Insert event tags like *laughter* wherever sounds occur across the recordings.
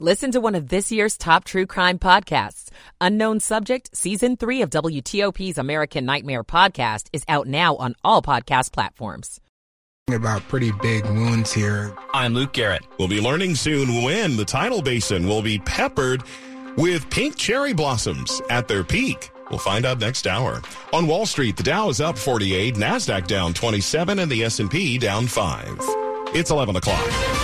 Listen to one of this year's top true crime podcasts. Unknown Subject, Season 3 of WTOP's American Nightmare podcast is out now on all podcast platforms. About pretty big wounds here. I'm Luke Garrett. We'll be learning soon when the tidal basin will be peppered with pink cherry blossoms at their peak. We'll find out next hour. On Wall Street, the Dow is up 48, Nasdaq down 27, and the S&P down 5. It's 11 o'clock.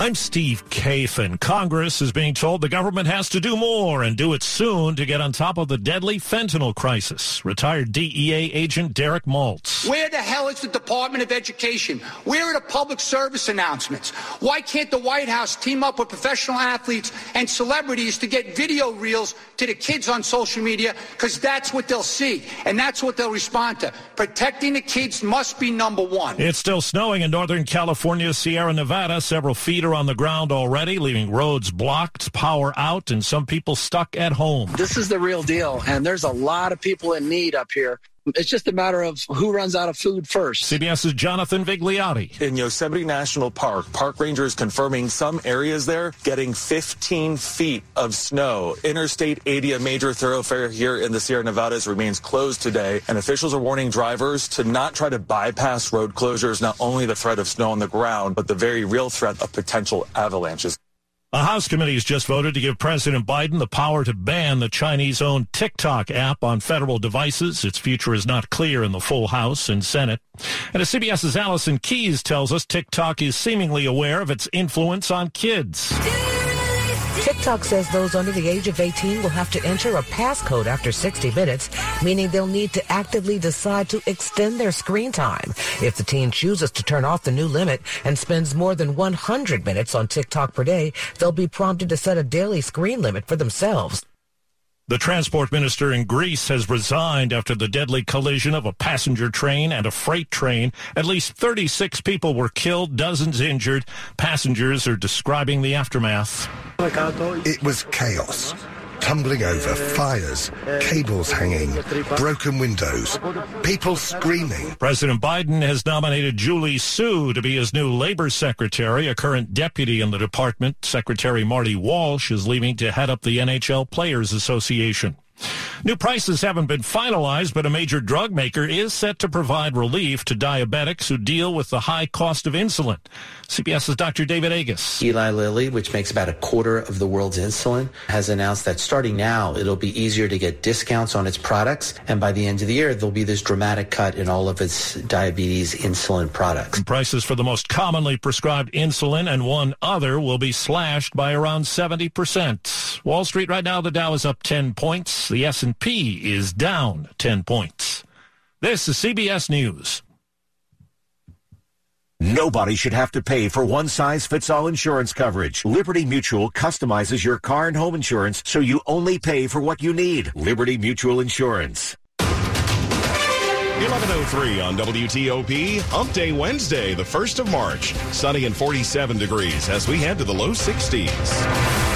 I'm Steve Kathan. Congress is being told the government has to do more and do it soon to get on top of the deadly fentanyl crisis. Retired DEA agent Derek Maltz. Where the hell is the Department of Education? Where are the public service announcements? Why can't the White House team up with professional athletes and celebrities to get video reels to the kids on social media? Because that's what they'll see and that's what they'll respond to. Protecting the kids must be number one. It's still snowing in Northern California, Sierra Nevada, several feet on the ground already, leaving roads blocked, power out, and some people stuck at home. This is the real deal, and there's a lot of people in need up here. It's just a matter of who runs out of food first. CBS's Jonathan Vigliotti. In Yosemite National Park, park rangers confirming some areas there getting 15 feet of snow. Interstate 80, a major thoroughfare here in the Sierra Nevadas, remains closed today, and officials are warning drivers to not try to bypass road closures, not only the threat of snow on the ground, but the very real threat of potential avalanches. A House committee has just voted to give President Biden the power to ban the Chinese-owned TikTok app on federal devices. Its future is not clear in the full House and Senate. And as CBS's Allison Keyes tells us, TikTok is seemingly aware of its influence on kids. TikTok says those under the age of 18 will have to enter a passcode after 60 minutes, meaning they'll need to actively decide to extend their screen time. If the teen chooses to turn off the new limit and spends more than 100 minutes on TikTok per day, they'll be prompted to set a daily screen limit for themselves. The transport minister in Greece has resigned after the deadly collision of a passenger train and a freight train. At least 36 people were killed, dozens injured. Passengers are describing the aftermath. It was chaos. Tumbling over, fires, cables hanging, broken windows, people screaming. President Biden has nominated Julie Su to be his new labor secretary, a current deputy in the department. Secretary Marty Walsh is leaving to head up the NHL Players Association. New prices haven't been finalized, but a major drug maker is set to provide relief to diabetics who deal with the high cost of insulin. CBS's Dr. David Agus. Eli Lilly, which makes about a quarter of the world's insulin, has announced that starting now, it'll be easier to get discounts on its products. And by the end of the year, there'll be this dramatic cut in all of its diabetes insulin products. Prices for the most commonly prescribed insulin and one other will be slashed by around 70%. Wall Street right now, the Dow is up 10 points. The S&P is down 10 points. This is CBS News. Nobody should have to pay for one size fits all insurance coverage. Liberty Mutual customizes your car and home insurance so you only pay for what you need. Liberty Mutual Insurance. 1103 on WTOP. Hump Day Wednesday, the 1st of March. Sunny and 47 degrees as we head to the low 60s.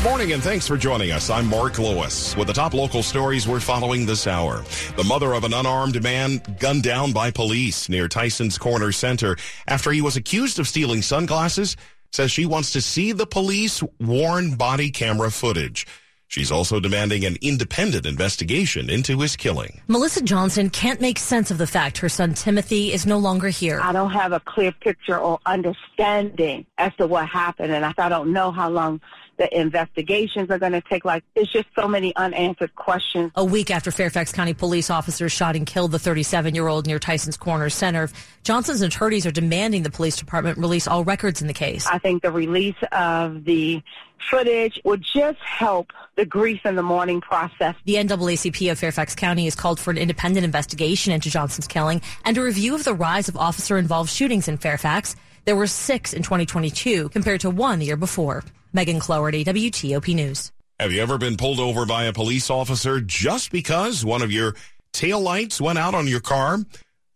Good morning and thanks for joining us. I'm Mark Lewis with the top local stories we're following this hour. The mother of an unarmed man gunned down by police near Tyson's Corner Center after he was accused of stealing sunglasses says she wants to see the police worn body camera footage. She's also demanding an independent investigation into his killing. Melissa Johnson can't make sense of the fact her son Timothy is no longer here. I don't have a clear picture or understanding as to what happened, and I don't know how long the investigations are going to take. Like, it's just so many unanswered questions. A week after Fairfax County police officers shot and killed the 37 year old near Tyson's Corner Center, Johnson's attorneys are demanding the police department release all records in the case. I think the release of the footage would just help the grief in the mourning process. The NAACP of Fairfax County has called for an independent investigation into Johnson's killing and a review of the rise of officer involved shootings in Fairfax. There were six in 2022 compared to one the year before. Megan Cloherty, WTOP News. Have you ever been pulled over by a police officer just because one of your tail lights went out on your car?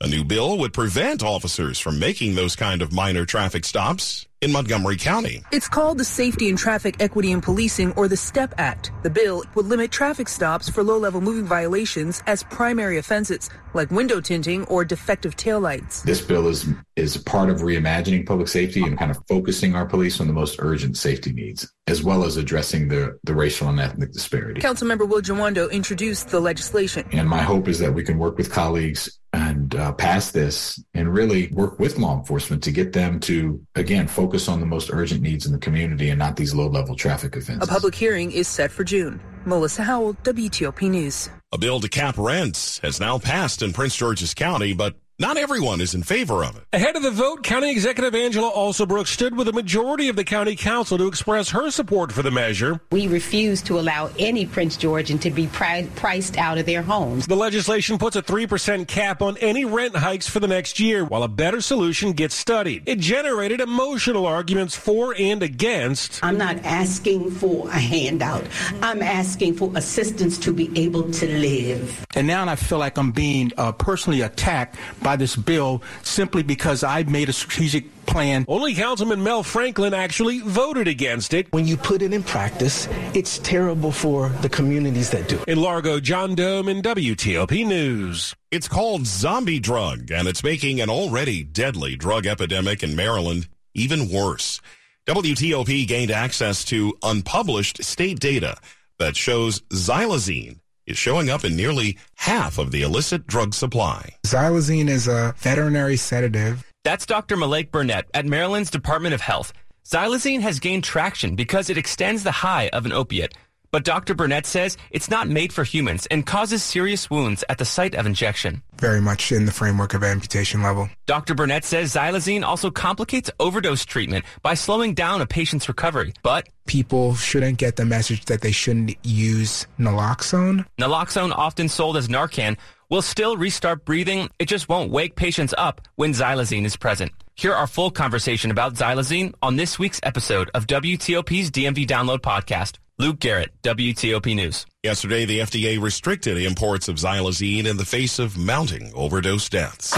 A new bill would prevent officers from making those kind of minor traffic stops in Montgomery County. It's called the Safety and Traffic Equity in Policing, or the STEP Act. The bill would limit traffic stops for low level moving violations as primary offenses, like window tinting or defective taillights. This bill is, is part of reimagining public safety and kind of focusing our police on the most urgent safety needs, as well as addressing the, the racial and ethnic disparity. Councilmember Will Jawando introduced the legislation. And my hope is that we can work with colleagues and uh, pass this and really work with law enforcement to get them to, again, focus on the most urgent needs in the community and not these low level traffic offenses. A public hearing is set for June. Melissa Howell, WTOP News. A bill to cap rents has now passed in Prince George's County, but not everyone is in favor of it. Ahead of the vote, County Executive Angela Alsobrooks stood with a majority of the county council to express her support for the measure. We refuse to allow any Prince Georgian to be pri- priced out of their homes. The legislation puts a 3% cap on any rent hikes for the next year, while a better solution gets studied. It generated emotional arguments for and against. I'm not asking for a handout. I'm asking for assistance to be able to live. And now I feel like I'm being uh, personally attacked by this bill simply because I made a strategic plan. Only Councilman Mel Franklin actually voted against it. When you put it in practice, it's terrible for the communities that do. It. In Largo, John Domen WTOP News. It's called Zombie Drug, and it's making an already deadly drug epidemic in Maryland even worse. WTOP gained access to unpublished state data that shows xylazine is showing up in nearly half of the illicit drug supply. Xylazine is a veterinary sedative. That's Dr. Malik Burnett at Maryland's Department of Health. Xylazine has gained traction because it extends the high of an opiate. But Dr. Burnett says it's not made for humans and causes serious wounds at the site of injection. Very much in the framework of amputation level. Dr. Burnett says xylazine also complicates overdose treatment by slowing down a patient's recovery. But people shouldn't get the message that they shouldn't use naloxone. Naloxone, often sold as Narcan, will still restart breathing. It just won't wake patients up when xylazine is present. Hear our full conversation about xylazine on this week's episode of WTOP's DMV Download podcast. Luke Garrett, WTOP News. Yesterday, the FDA restricted imports of xylazine in the face of mounting overdose deaths.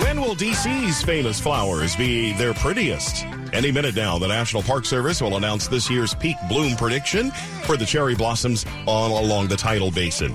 When will DC's famous flowers be their prettiest? Any minute now, the National Park Service will announce this year's peak bloom prediction for the cherry blossoms all along the tidal basin.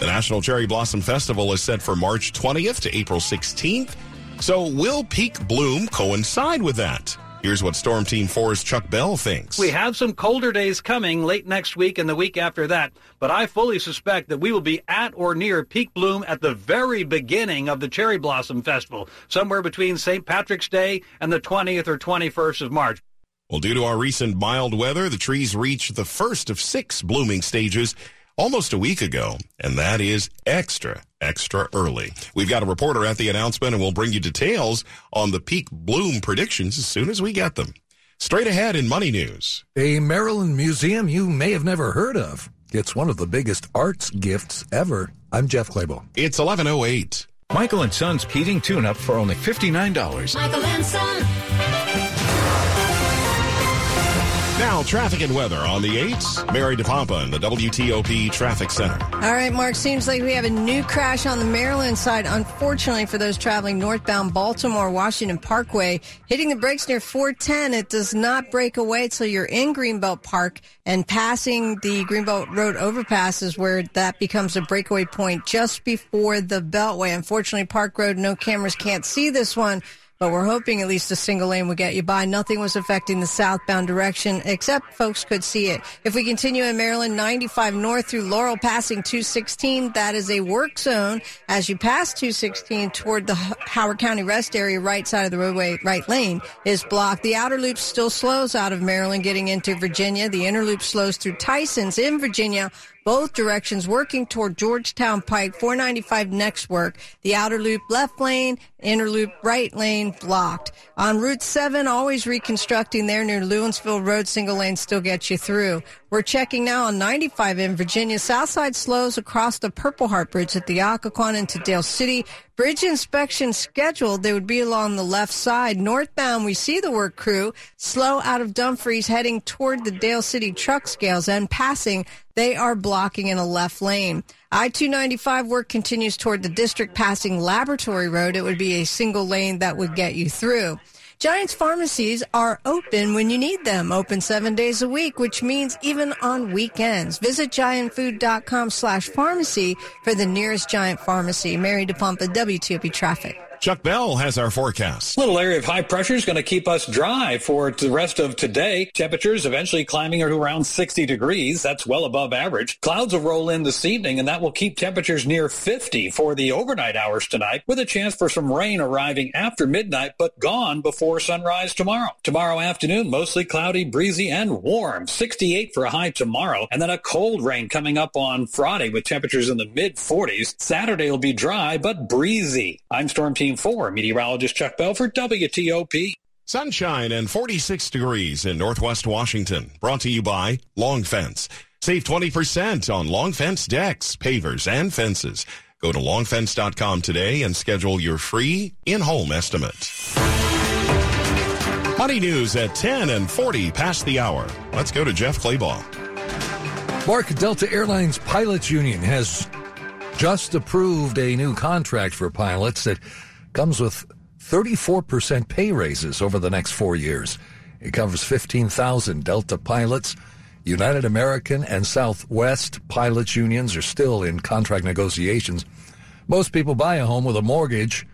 The National Cherry Blossom Festival is set for March 20th to April 16th. So will peak bloom coincide with that? Here's what Storm Team 4's Chuck Bell thinks. We have some colder days coming late next week and the week after that, but I fully suspect that we will be at or near peak bloom at the very beginning of the Cherry Blossom Festival, somewhere between St. Patrick's Day and the 20th or 21st of March. Well, due to our recent mild weather, the trees reached the first of six blooming stages almost a week ago, and that is extra, extra early. We've got a reporter at the announcement, and we'll bring you details on the peak bloom predictions as soon as we get them. Straight ahead in Money News. A Maryland museum you may have never heard of. It's one of the biggest arts gifts ever. I'm Jeff Clabaugh. It's 1108. Michael and Son's heating tune-up for only $59. Michael and Son. Now, traffic and weather on the 8th. Mary DePompa in the WTOP Traffic Center. All right, Mark, seems like we have a new crash on the Maryland side. Unfortunately, for those traveling northbound Baltimore Washington Parkway, hitting the brakes near 410. It does not break away until you're in Greenbelt Park and passing the Greenbelt Road overpass is where that becomes a breakaway point just before the Beltway. Unfortunately, Park Road, no cameras can't see this one but we're hoping at least a single lane will get you by. Nothing was affecting the southbound direction, except folks could see it. If we continue in Maryland, 95 north through Laurel, passing 216, that is a work zone. As you pass 216 toward the Howard County rest area, right side of the roadway, right lane is blocked. The outer loop still slows out of Maryland, getting into Virginia. The inner loop slows through Tyson's in Virginia both directions working toward Georgetown Pike, 495 next work. The outer loop left lane, inner loop right lane blocked. On Route 7, always reconstructing there near Lewinsville Road, single lane still gets you through. We're checking now on 95 in Virginia. Southside slows across the Purple Heart Bridge at the Occoquan into Dale City. Bridge inspection scheduled. They would be along the left side. Northbound, we see the work crew slow out of Dumfries heading toward the Dale City truck scales and passing. They are blocking in a left lane. I-295 work continues toward the district passing Laboratory Road. It would be a single lane that would get you through. Giants pharmacies are open when you need them, open seven days a week, which means even on weekends. Visit giantfood.com slash pharmacy for the nearest Giant pharmacy. Mary DePompa, WTOP Traffic. Chuck Bell has our forecast. Little area of high pressure is going to keep us dry for the rest of today. Temperatures eventually climbing to around 60 degrees. That's well above average. Clouds will roll in this evening and that will keep temperatures near 50 for the overnight hours tonight with a chance for some rain arriving after midnight but gone before sunrise tomorrow. Tomorrow afternoon, mostly cloudy, breezy, and warm. 68 for a high tomorrow and then a cold rain coming up on Friday with temperatures in the mid 40s. Saturday will be dry but breezy. I'm Storm Team 4 meteorologist Chuck Bell for WTOP. Sunshine and 46 degrees in Northwest Washington. Brought to you by Long Fence. Save 20% on Long Fence decks, pavers, and fences. Go to longfence.com today and schedule your free in-home estimate. Money news at 10 and 40 past the hour. Let's go to Jeff Clabaugh. Mark Delta Airlines Pilots Union has just approved a new contract for pilots that comes with 34% pay raises over the next four years. It covers 15,000 Delta pilots. United American and Southwest pilots unions are still in contract negotiations. Most people buy a home with a mortgage.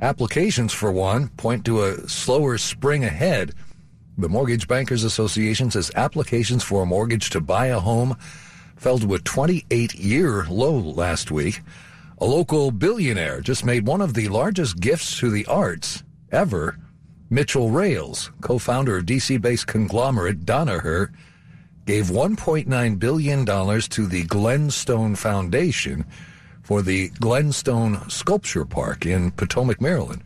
Applications for one point to a slower spring ahead. The Mortgage Bankers Association says applications for a mortgage to buy a home fell to a 28 year low last week. A local billionaire just made one of the largest gifts to the arts ever. Mitchell Rales, co-founder of DC-based conglomerate Danaher, gave $1.9 billion to the Glenstone Foundation for the Glenstone Sculpture Park in Potomac, Maryland.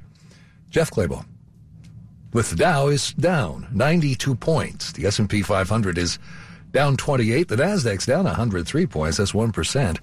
Jeff Clabaugh. With the Dow is down 92 points. The S&P 500 is down 28. The Nasdaq's down 103 points. That's 1%.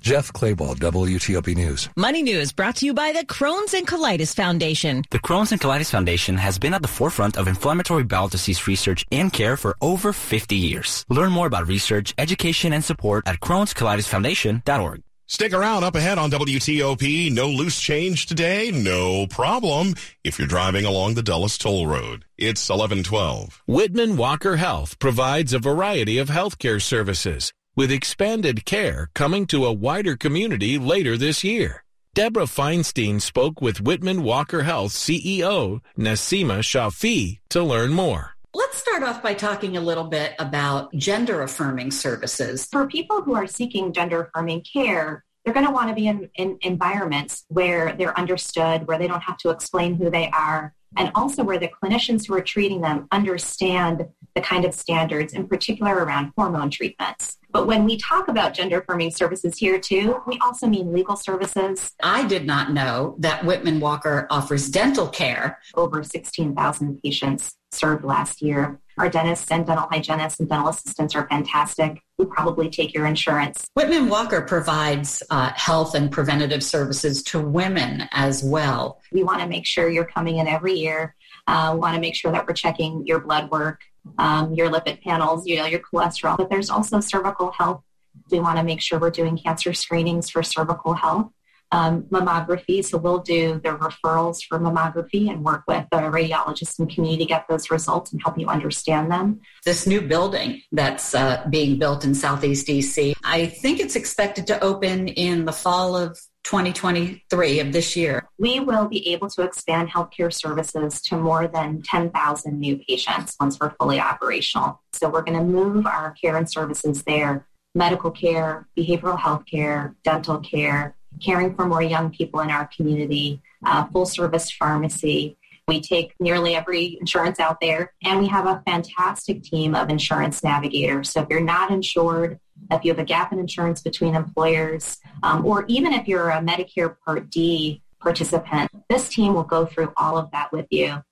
Jeff Clabaugh, WTOP News. Money News brought to you by the Crohn's and Colitis Foundation. The Crohn's and Colitis Foundation has been at the forefront of inflammatory bowel disease research and care for over 50 years. Learn more about research, education, and support at crohnscolitisfoundation.org. Stick around up ahead on WTOP. No loose change today? No problem. If you're driving along the Dulles Toll Road, it's 1112. Whitman Walker Health provides a variety of healthcare services with expanded care coming to a wider community later this year. Deborah Feinstein spoke with Whitman Walker Health CEO Naseema Shafi to learn more. Let's start off by talking a little bit about gender affirming services. For people who are seeking gender affirming care, they're going to want to be in, in, environments where they're understood, where they don't have to explain who they are, and also where the clinicians who are treating them understand the kind of standards, in particular around hormone treatments. But when we talk about gender affirming services here too, we also mean legal services. I did not know that Whitman Walker offers dental care. Over 16,000 patients served last year. Our dentists and dental hygienists and dental assistants are fantastic. We probably take your insurance. Whitman Walker provides uh, health and preventative services to women as well. We want to make sure you're coming in every year. Uh, we want to make sure that we're checking your blood work, um, your lipid panels, you know, your cholesterol. But there's also cervical health. We want to make sure we're doing cancer screenings for cervical health um, mammography. So we'll do the referrals for mammography and work with the radiologists and community to get those results and help you understand them. This new building that's uh, being built in Southeast DC, I think it's expected to open in the fall of 2023 of this year. We will be able to expand healthcare services to more than 10,000 new patients once we're fully operational. So we're going to move our care and services there medical care, behavioral health care, dental care, caring for more young people in our community, uh, full service pharmacy. We take nearly every insurance out there, and we have a fantastic team of insurance navigators. So if you're not insured, if you have a gap in insurance between employers, um, or even if you're a Medicare Part D participant, this team will go through all of that with you.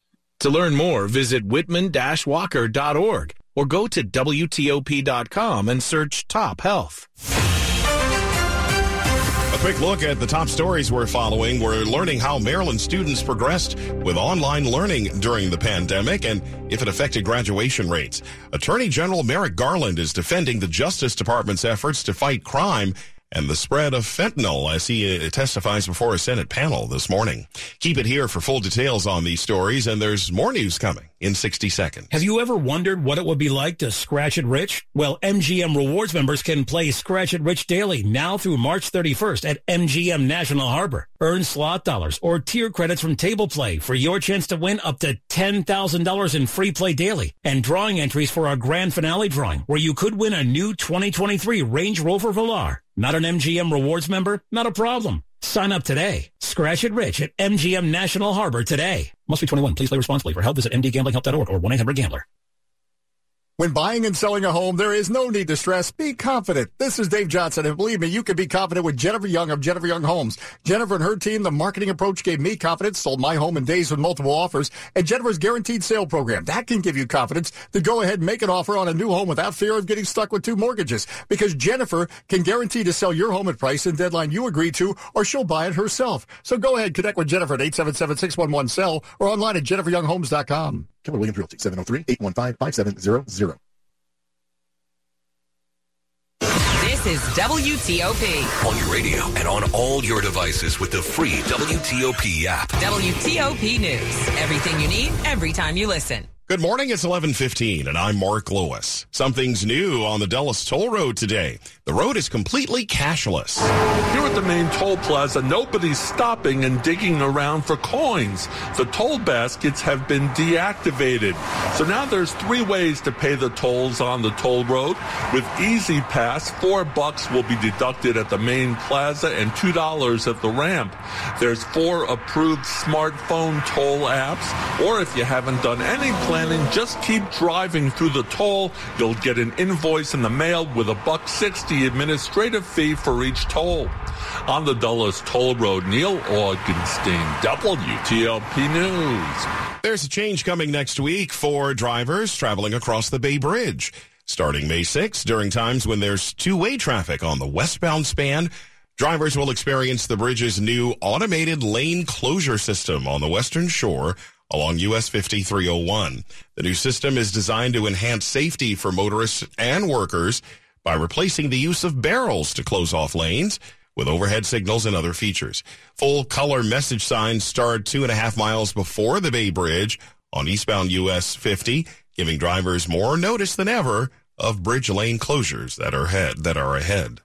To learn more, visit whitman-walker.org or go to WTOP.com and search Top Health. Quick look at the top stories we're following. We're learning how Maryland students progressed with online learning during the pandemic and if it affected graduation rates. Attorney General Merrick Garland is defending the Justice Department's efforts to fight crime and the spread of fentanyl as he uh, testifies before a Senate panel this morning. Keep it here for full details on these stories, and there's more news coming in 60 seconds. Have you ever wondered what it would be like to scratch it rich? Well, MGM Rewards members can play Scratch It Rich daily now through March 31st at MGM National Harbor. Earn slot dollars or tier credits from Table Play for your chance to win up to $10,000 in free play daily and drawing entries for our grand finale drawing where you could win a new 2023 Range Rover Velar. Not an MGM Rewards member? Not a problem. Sign up today. Scratch it rich at MGM National Harbor today. Must be 21. Please play responsibly. For help, visit mdgamblinghelp.org or 1-800-GAMBLER. When buying and selling a home, there is no need to stress. Be confident. This is Dave Johnson, and believe me, you can be confident with Jennifer Young of Jennifer Young Homes. Jennifer and her team, the marketing approach gave me confidence, sold my home in days with multiple offers, and Jennifer's guaranteed sale program. That can give you confidence to go ahead and make an offer on a new home without fear of getting stuck with two mortgages. Because Jennifer can guarantee to sell your home at price and deadline you agree to, or she'll buy it herself. So go ahead, connect with Jennifer at 877-611-SELL or online at jenniferyounghomes.com. Keller Williams Realty, 703-815-5700. This is WTOP. On your radio and on all your devices with the free WTOP app. WTOP News. Everything you need, every time you listen. Good morning. It's 11:15 and I'm Mark Lewis. Something's new on the Dulles Toll Road today. The road is completely cashless. Here at the main toll plaza, nobody's stopping and digging around for coins. The toll baskets have been deactivated. So now there's three ways to pay the tolls on the toll road. With E-ZPass, 4 bucks will be deducted at the main plaza and $2 at the ramp. There's four approved smartphone toll apps, or if you haven't done any planning, just keep driving through the toll. You'll get an invoice in the mail with a buck 60 administrative fee for each toll. On the Dulles Toll Road, Neil Augenstein, WTOP News. There's a change coming next week for drivers traveling across the Bay Bridge. Starting May 6th, during times when there's two-way traffic on the westbound span, drivers will experience the bridge's new automated lane closure system on the western shore along US 5301. The new system is designed to enhance safety for motorists and workers by replacing the use of barrels to close off lanes with overhead signals and other features. Full color message signs start two and a half miles before the Bay Bridge on eastbound US 50, giving drivers more notice than ever of bridge lane closures that are ahead. That are ahead.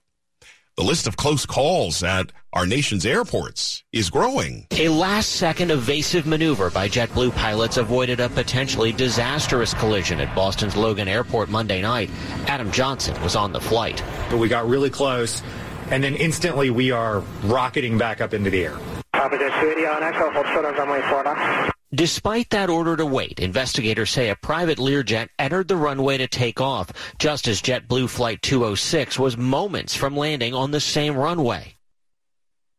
The list of close calls at our nation's airports is growing. A last second evasive maneuver by JetBlue pilots avoided a potentially disastrous collision at Boston's Logan Airport Monday night. Adam Johnson was on the flight. But we got really close, and then instantly we are rocketing back up into the air. Despite that order to wait, investigators say a private Learjet entered the runway to take off, just as JetBlue Flight 206 was moments from landing on the same runway.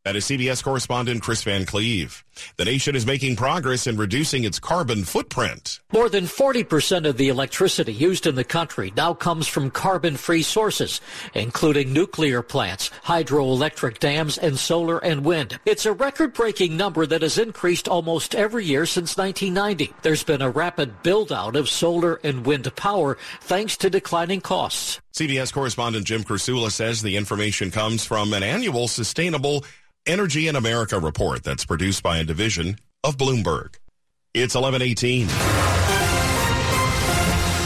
That is CBS correspondent Kris Van Cleave. The nation is making progress in reducing its carbon footprint. More than 40% of the electricity used in the country now comes from carbon-free sources, including nuclear plants, hydroelectric dams, and solar and wind. It's a record-breaking number that has increased almost every year since 1990. There's been a rapid build-out of solar and wind power thanks to declining costs. CBS correspondent Jim Krasula says the information comes from an annual sustainable Energy in America report that's produced by a division of Bloomberg. It's 1118.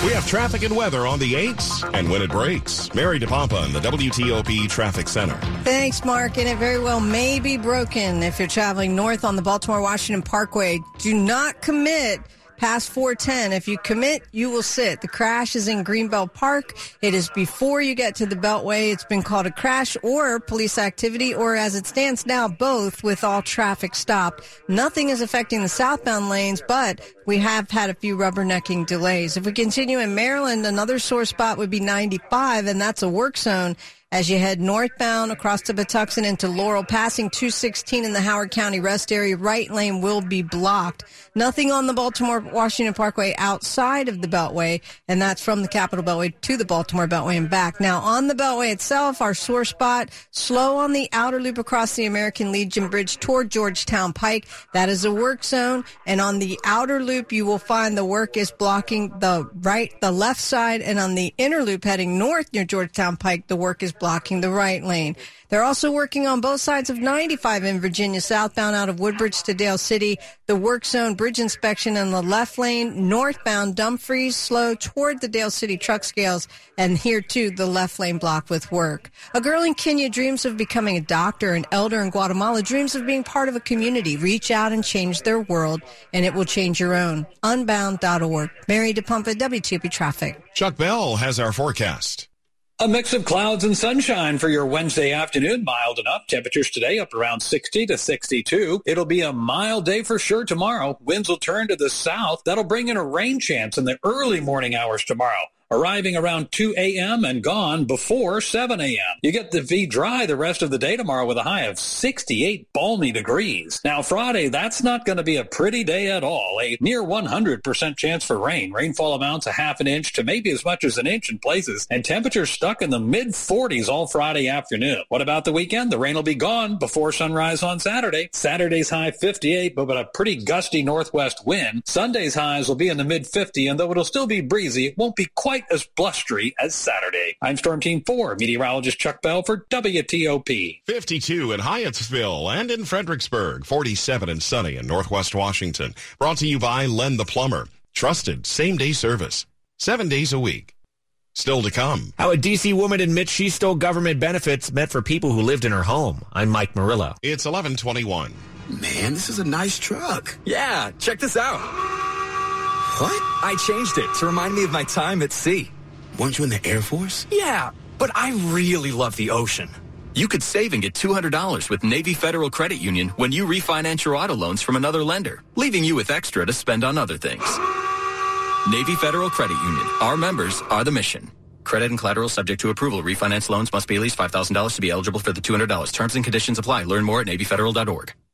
We have traffic and weather on the 8s and when it breaks. Mary DePompa in the WTOP Traffic Center. Thanks, Mark. And it very well may be broken if you're traveling north on the Baltimore Washington Parkway. Do not commit past 410. If you commit, you will sit. The crash is in Greenbelt Park. It is before you get to the Beltway. It's been called a crash or police activity, or as it stands now, both with all traffic stopped. Nothing is affecting the southbound lanes, but we have had a few rubbernecking delays. If we continue in Maryland, another sore spot would be 95, and that's a work zone as you head northbound across the Patuxent into Laurel, passing 216 in the Howard County rest area. Right lane will be blocked. Nothing on the Baltimore Washington Parkway outside of the Beltway, and that's from the Capitol Beltway to the Baltimore Beltway and back. Now, on the Beltway itself, our sore spot, slow on the outer loop across the American Legion Bridge toward Georgetown Pike. That is a work zone, and on the outer loop, you will find the work is blocking the right, the left side, and on the inner loop heading north near Georgetown Pike, the work is blocking the right lane. They're also working on both sides of 95 in Virginia, southbound out of Woodbridge to Dale City. The work zone bridge inspection in the left lane, northbound Dumfries, slow toward the Dale City truck scales, and here too, the left lane block with work. A girl in Kenya dreams of becoming a doctor. An elder in Guatemala dreams of being part of a community. Reach out and change their world, and it will change your own. Unbound.org. Mary DePompa, WTOP Traffic. Chuck Bell has our forecast. A mix of clouds and sunshine for your Wednesday afternoon. Mild enough. Temperatures today up around 60 to 62. It'll be a mild day for sure tomorrow. Winds will turn to the south. That'll bring in a rain chance in the early morning hours tomorrow arriving around 2 a.m. and gone before 7 a.m. You get the V dry the rest of the day tomorrow with a high of 68 balmy degrees. Now, Friday, that's not going to be a pretty day at all. A near 100% chance for rain. Rainfall amounts a half an inch to maybe as much as an inch in places, and temperatures stuck in the mid 40s all Friday afternoon. What about the weekend? The rain will be gone before sunrise on Saturday. Saturday's high 58, but a pretty gusty northwest wind. Sunday's highs will be in the mid 50, and though it'll still be breezy, it won't be quite quite as blustery as Saturday. I'm Storm Team 4, meteorologist Chuck Bell for WTOP. 52 in Hyattsville and in Fredericksburg, 47 and sunny in Northwest Washington. Brought to you by Len the Plumber. Trusted same day service. Seven days a week. Still to come. How a D.C. woman admits she stole government benefits meant for people who lived in her home. I'm Mike Murillo. It's 1121. Man, this is a nice truck. Yeah, check this out. What? I changed it to remind me of my time at sea. Weren't you in the Air Force? Yeah, but I really love the ocean. You could save and get $200 with Navy Federal Credit Union when you refinance your auto loans from another lender, leaving you with extra to spend on other things. Navy Federal Credit Union. Our members are the mission. Credit and collateral subject to approval. Refinance loans must be at least $5,000 to be eligible for the $200. Terms and conditions apply. Learn more at NavyFederal.org.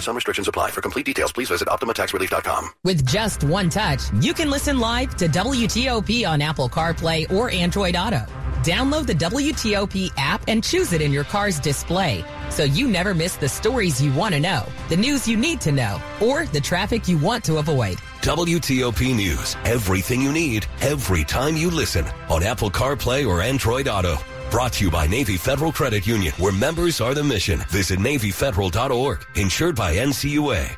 Some restrictions apply. For complete details, please visit OptimaTaxRelief.com. With just one touch, you can listen live to WTOP on Apple CarPlay or Android Auto. Download the WTOP app and choose it in your car's display so you never miss the stories you want to know, the news you need to know, or the traffic you want to avoid. WTOP News. Everything you need, every time you listen on Apple CarPlay or Android Auto. Brought to you by Navy Federal Credit Union, where members are the mission. Visit NavyFederal.org. Insured by NCUA.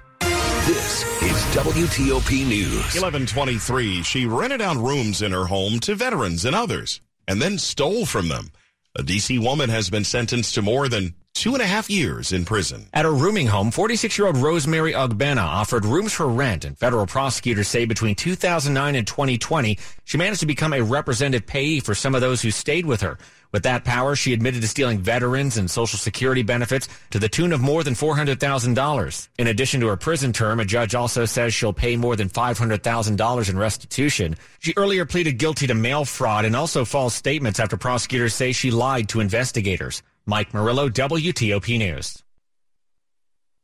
This is WTOP News. 1123. She rented out rooms in her home to veterans and others and then stole from them. A D.C. woman has been sentenced to more than two and a half years in prison. At her rooming home, 46-year-old Rosemary Ugbena offered rooms for rent, and federal prosecutors say between 2009 and 2020, she managed to become a representative payee for some of those who stayed with her. With that power, she admitted to stealing veterans and Social Security benefits to the tune of more than $400,000. In addition to her prison term, a judge also says she'll pay more than $500,000 in restitution. She earlier pleaded guilty to mail fraud and also false statements after prosecutors say she lied to investigators. Mike Murillo, WTOP News.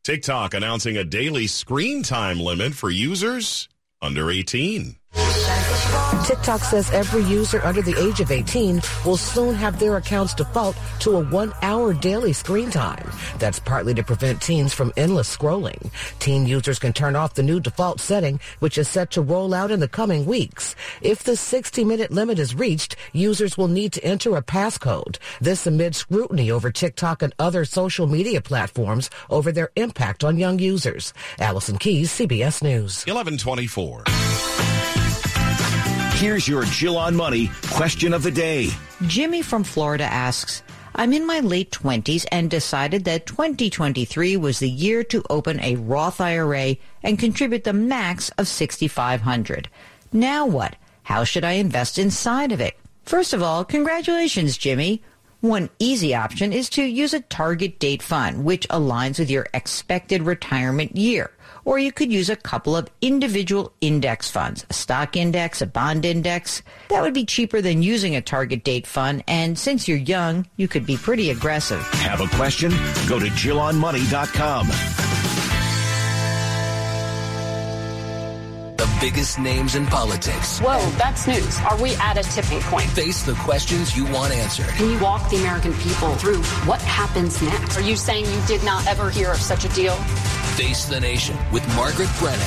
TikTok announcing a daily screen time limit for users under 18. TikTok says every user under the age of 18 will soon have their accounts default to a one hour daily screen time. That's partly to prevent teens from endless scrolling. Teen users can turn off the new default setting, which is set to roll out in the coming weeks. If the 60 minute limit is reached, users will need to enter a passcode. This amid scrutiny over TikTok and other social media platforms over their impact on young users. Allison Keyes, CBS News. 1124. Here's your Jill on Money question of the day. Jimmy from Florida asks, I'm in my late 20s and decided that 2023 was the year to open a Roth IRA and contribute the max of 6500 Now what? How should I invest inside of it? First of all, congratulations, Jimmy. One easy option is to use a target date fund, which aligns with your expected retirement year. Or you could use a couple of individual index funds, a stock index, a bond index. That would be cheaper than using a target date fund. And since you're young, you could be pretty aggressive. Have a question? Go to JillOnMoney.com. The biggest names in politics. Whoa, that's news. Are we at a tipping point? Face the questions you want answered. Can you walk the American people through what happens next? Are you saying you did not ever hear of such a deal? Face the Nation with Margaret Brennan.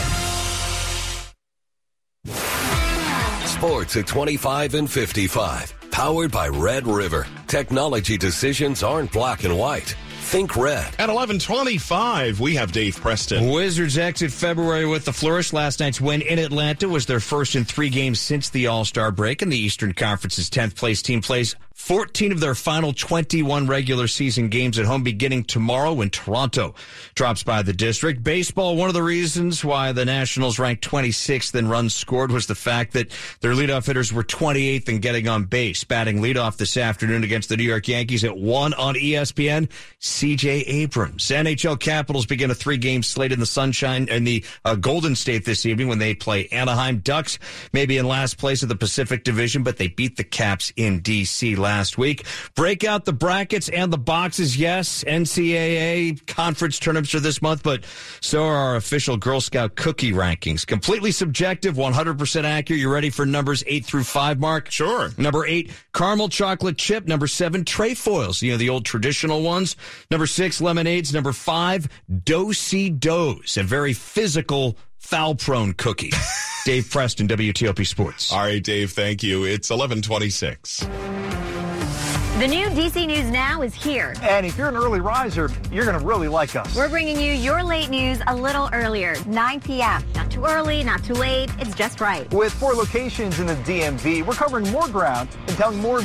Sports at 25 and 55. Powered by Red River. Technology decisions aren't black and white. Think red. At 1125, we have Dave Preston. Wizards exit February with the flourish. Last night's win in Atlanta was their first in three games since the All-Star break, and the Eastern Conference's 10th place team plays 14 of their final 21 regular season games at home beginning tomorrow when Toronto drops by the district. Baseball, one of the reasons why the Nationals ranked 26th in runs scored was the fact that their leadoff hitters were 28th in getting on base. Batting leadoff this afternoon against the New York Yankees at 1 on ESPN, CJ Abrams. NHL Capitals begin a three game slate in the sunshine in the uh, Golden State this evening when they play Anaheim. Ducks maybe in last place of the Pacific Division, but they beat the Caps in D.C. last last week. Break out the brackets and the boxes. Yes, NCAA conference tournaments are this month, but so are our official Girl Scout cookie rankings. Completely subjective, 100% accurate. You ready for numbers eight through five, Mark? Sure. Number eight, caramel chocolate chip. Number seven, trefoils. You know, the old traditional ones. Number six, lemonades. Number five, Do-si-dos, a very physical foul prone cookie. *laughs* Dave Preston, WTOP Sports. All right, Dave, thank you. It's 1126. The new DC News Now is here. And if you're an early riser, you're going to really like us. We're bringing you your late news a little earlier, 9 p.m. Not too early, not too late. It's just right. With four locations in the DMV, we're covering more ground and telling more